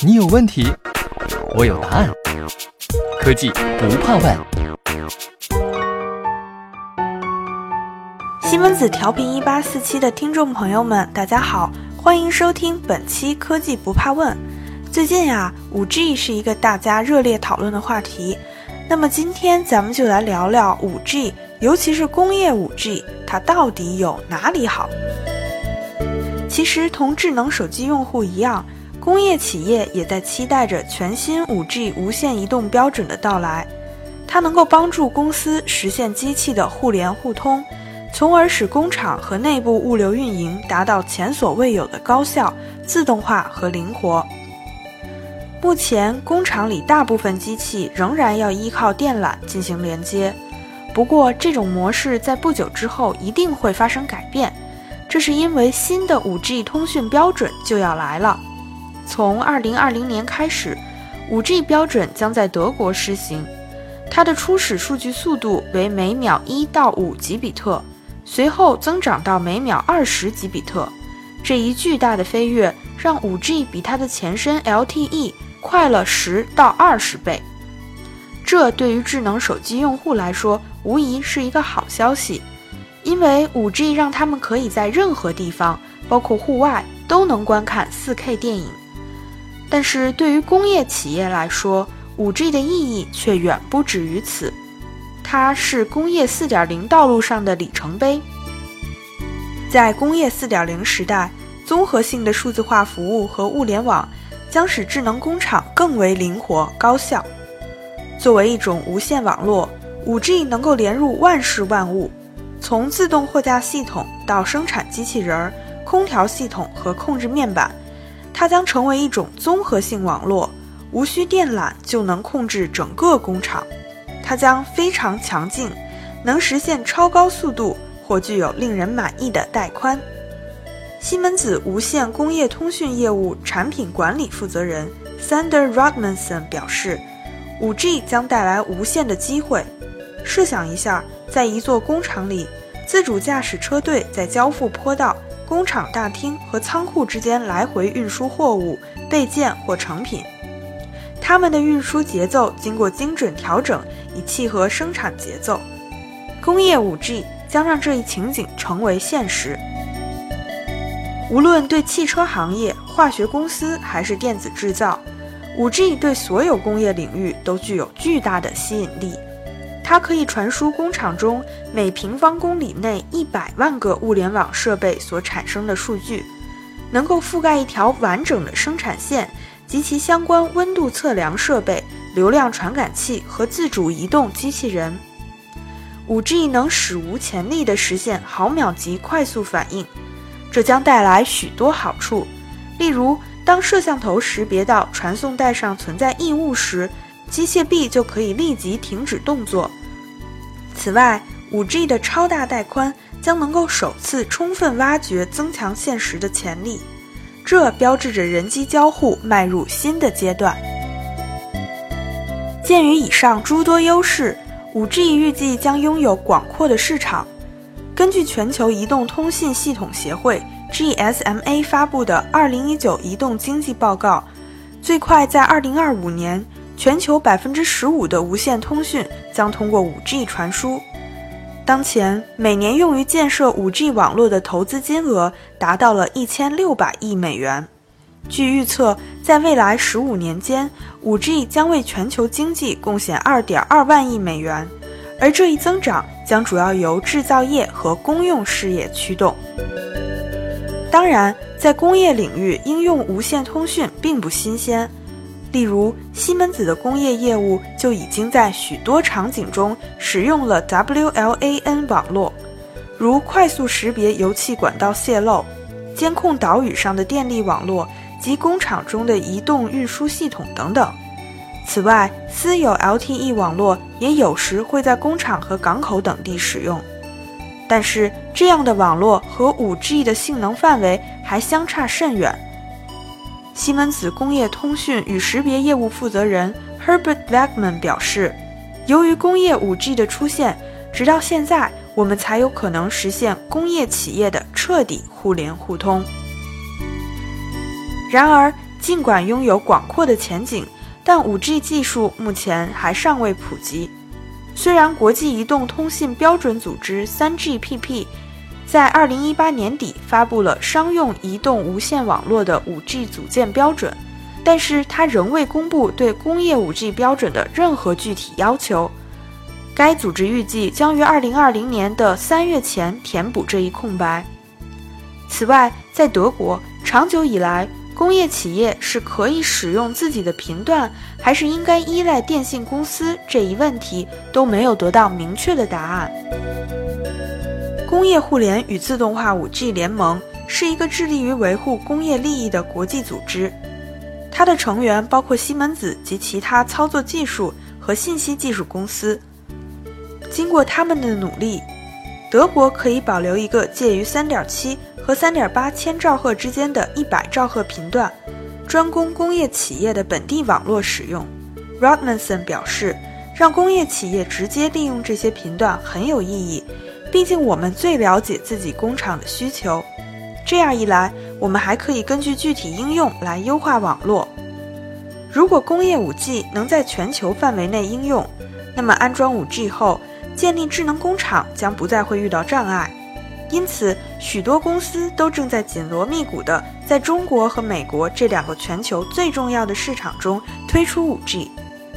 你有问题，我有答案。科技不怕问。西门子调频一八四七的听众朋友们，大家好，欢迎收听本期《科技不怕问》。最近呀，五 G 是一个大家热烈讨论的话题。那么今天咱们就来聊聊五 G，尤其是工业五 G，它到底有哪里好？其实同智能手机用户一样，工业企业也在期待着全新五 G 无线移动标准的到来。它能够帮助公司实现机器的互联互通，从而使工厂和内部物流运营达到前所未有的高效、自动化和灵活。目前，工厂里大部分机器仍然要依靠电缆进行连接，不过这种模式在不久之后一定会发生改变。这是因为新的 5G 通讯标准就要来了。从2020年开始，5G 标准将在德国施行。它的初始数据速度为每秒1到5吉比特，随后增长到每秒20吉比特。这一巨大的飞跃让 5G 比它的前身 LTE 快了10到20倍。这对于智能手机用户来说，无疑是一个好消息。因为 5G 让他们可以在任何地方，包括户外，都能观看 4K 电影。但是对于工业企业来说，5G 的意义却远不止于此。它是工业4.0道路上的里程碑。在工业4.0时代，综合性的数字化服务和物联网将使智能工厂更为灵活高效。作为一种无线网络，5G 能够连入万事万物。从自动货架系统到生产机器人儿、空调系统和控制面板，它将成为一种综合性网络，无需电缆就能控制整个工厂。它将非常强劲，能实现超高速度或具有令人满意的带宽。西门子无线工业通讯业务产品管理负责人 Sander Rodmanson 表示：“5G 将带来无限的机会。设想一下。”在一座工厂里，自主驾驶车队在交付坡道、工厂大厅和仓库之间来回运输货物、备件或成品。他们的运输节奏经过精准调整，以契合生产节奏。工业 5G 将让这一情景成为现实。无论对汽车行业、化学公司还是电子制造，5G 对所有工业领域都具有巨大的吸引力。它可以传输工厂中每平方公里内一百万个物联网设备所产生的数据，能够覆盖一条完整的生产线及其相关温度测量设备、流量传感器和自主移动机器人。5G 能史无前例地实现毫秒级快速反应，这将带来许多好处。例如，当摄像头识别到传送带上存在异物时，机械臂就可以立即停止动作。此外，5G 的超大带宽将能够首次充分挖掘增强现实的潜力，这标志着人机交互迈入新的阶段。鉴于以上诸多优势，5G 预计将拥有广阔的市场。根据全球移动通信系统协会 （GSMA） 发布的《2019移动经济报告》，最快在2025年。全球百分之十五的无线通讯将通过 5G 传输。当前，每年用于建设 5G 网络的投资金额达到了一千六百亿美元。据预测，在未来十五年间，5G 将为全球经济贡献二点二万亿美元，而这一增长将主要由制造业和公用事业驱动。当然，在工业领域应用无线通讯并不新鲜。例如，西门子的工业业务就已经在许多场景中使用了 WLAN 网络，如快速识别油气管道泄漏、监控岛屿上的电力网络及工厂中的移动运输系统等等。此外，私有 LTE 网络也有时会在工厂和港口等地使用，但是这样的网络和 5G 的性能范围还相差甚远。西门子工业通讯与识别业务负责人 Herbert Wegman 表示：“由于工业 5G 的出现，直到现在，我们才有可能实现工业企业的彻底互联互通。”然而，尽管拥有广阔的前景，但 5G 技术目前还尚未普及。虽然国际移动通信标准组织 3GPP 在2018年底发布了商用移动无线网络的 5G 组件标准，但是它仍未公布对工业 5G 标准的任何具体要求。该组织预计将于2020年的三月前填补这一空白。此外，在德国，长久以来，工业企业是可以使用自己的频段，还是应该依赖电信公司这一问题都没有得到明确的答案。工业互联与自动化 5G 联盟是一个致力于维护工业利益的国际组织，它的成员包括西门子及其他操作技术和信息技术公司。经过他们的努力，德国可以保留一个介于3.7和3.8千兆赫之间的100兆赫频段，专供工业企业的本地网络使用。Rodmanson 表示，让工业企业直接利用这些频段很有意义，毕竟我们最了解自己工厂的需求。这样一来，我们还可以根据具体应用来优化网络。如果工业 5G 能在全球范围内应用，那么安装 5G 后，建立智能工厂将不再会遇到障碍，因此许多公司都正在紧锣密鼓地在中国和美国这两个全球最重要的市场中推出 5G。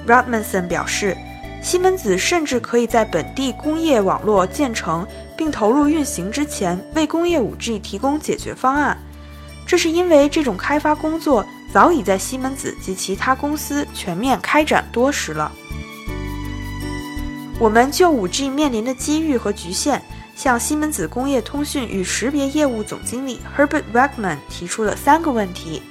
Rodmanson 表示，西门子甚至可以在本地工业网络建成并投入运行之前为工业 5G 提供解决方案，这是因为这种开发工作早已在西门子及其他公司全面开展多时了。我们就 5G 面临的机遇和局限，向西门子工业通讯与识别业务总经理 Herbert Wegman 提出了三个问题。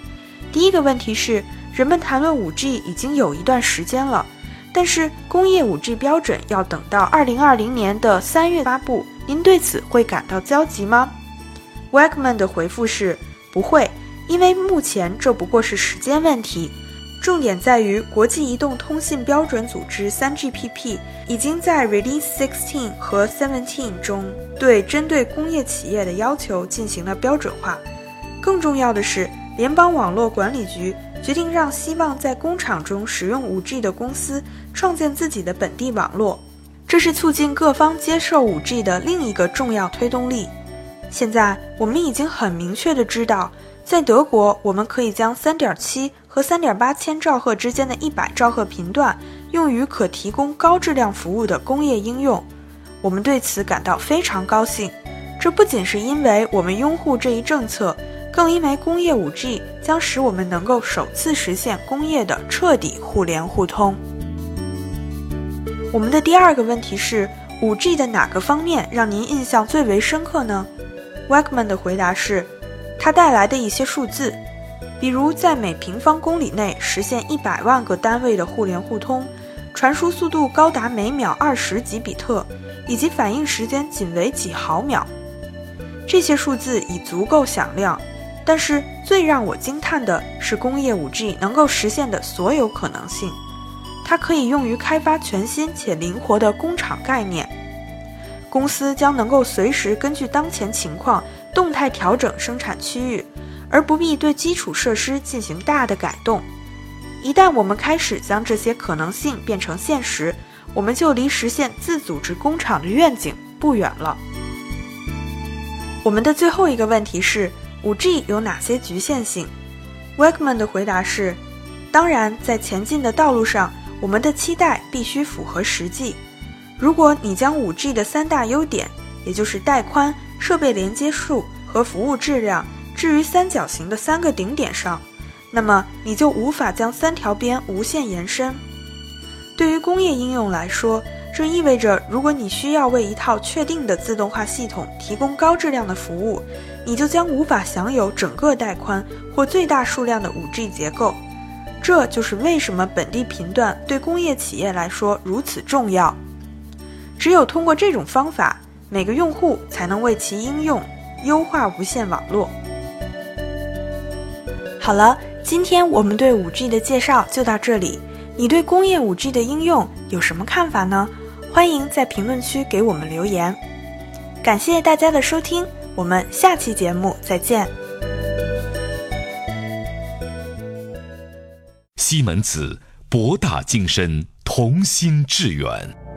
第一个问题是，人们谈论 5G 已经有一段时间了，但是工业 5G 标准要等到2020年的三月发布，您对此会感到焦急吗？Wegman 的回复是不会，因为目前这不过是时间问题。重点在于，国际移动通信标准组织 3GPP 已经在 Release 16和17中对针对工业企业的要求进行了标准化。更重要的是，联邦网络管理局决定让希望在工厂中使用 5G 的公司创建自己的本地网络，这是促进各方接受 5G 的另一个重要推动力。现在，我们已经很明确的知道。在德国，我们可以将3.7和3.8千兆赫之间的一百兆赫频段用于可提供高质量服务的工业应用。我们对此感到非常高兴。这不仅是因为我们拥护这一政策，更因为工业 5G 将使我们能够首次实现工业的彻底互联互通。我们的第二个问题是：5G 的哪个方面让您印象最为深刻呢？Wegman 的回答是。它带来的一些数字，比如在每平方公里内实现一百万个单位的互联互通，传输速度高达每秒二十几比特，以及反应时间仅为几毫秒。这些数字已足够响亮，但是最让我惊叹的是工业 5G 能够实现的所有可能性。它可以用于开发全新且灵活的工厂概念，公司将能够随时根据当前情况。动态调整生产区域，而不必对基础设施进行大的改动。一旦我们开始将这些可能性变成现实，我们就离实现自组织工厂的愿景不远了。我们的最后一个问题是：5G 有哪些局限性？Wegman 的回答是：当然，在前进的道路上，我们的期待必须符合实际。如果你将 5G 的三大优点，也就是带宽。设备连接数和服务质量置于三角形的三个顶点上，那么你就无法将三条边无限延伸。对于工业应用来说，这意味着如果你需要为一套确定的自动化系统提供高质量的服务，你就将无法享有整个带宽或最大数量的 5G 结构。这就是为什么本地频段对工业企业来说如此重要。只有通过这种方法。每个用户才能为其应用优化无线网络。好了，今天我们对 5G 的介绍就到这里。你对工业 5G 的应用有什么看法呢？欢迎在评论区给我们留言。感谢大家的收听，我们下期节目再见。西门子博大精深同心致远。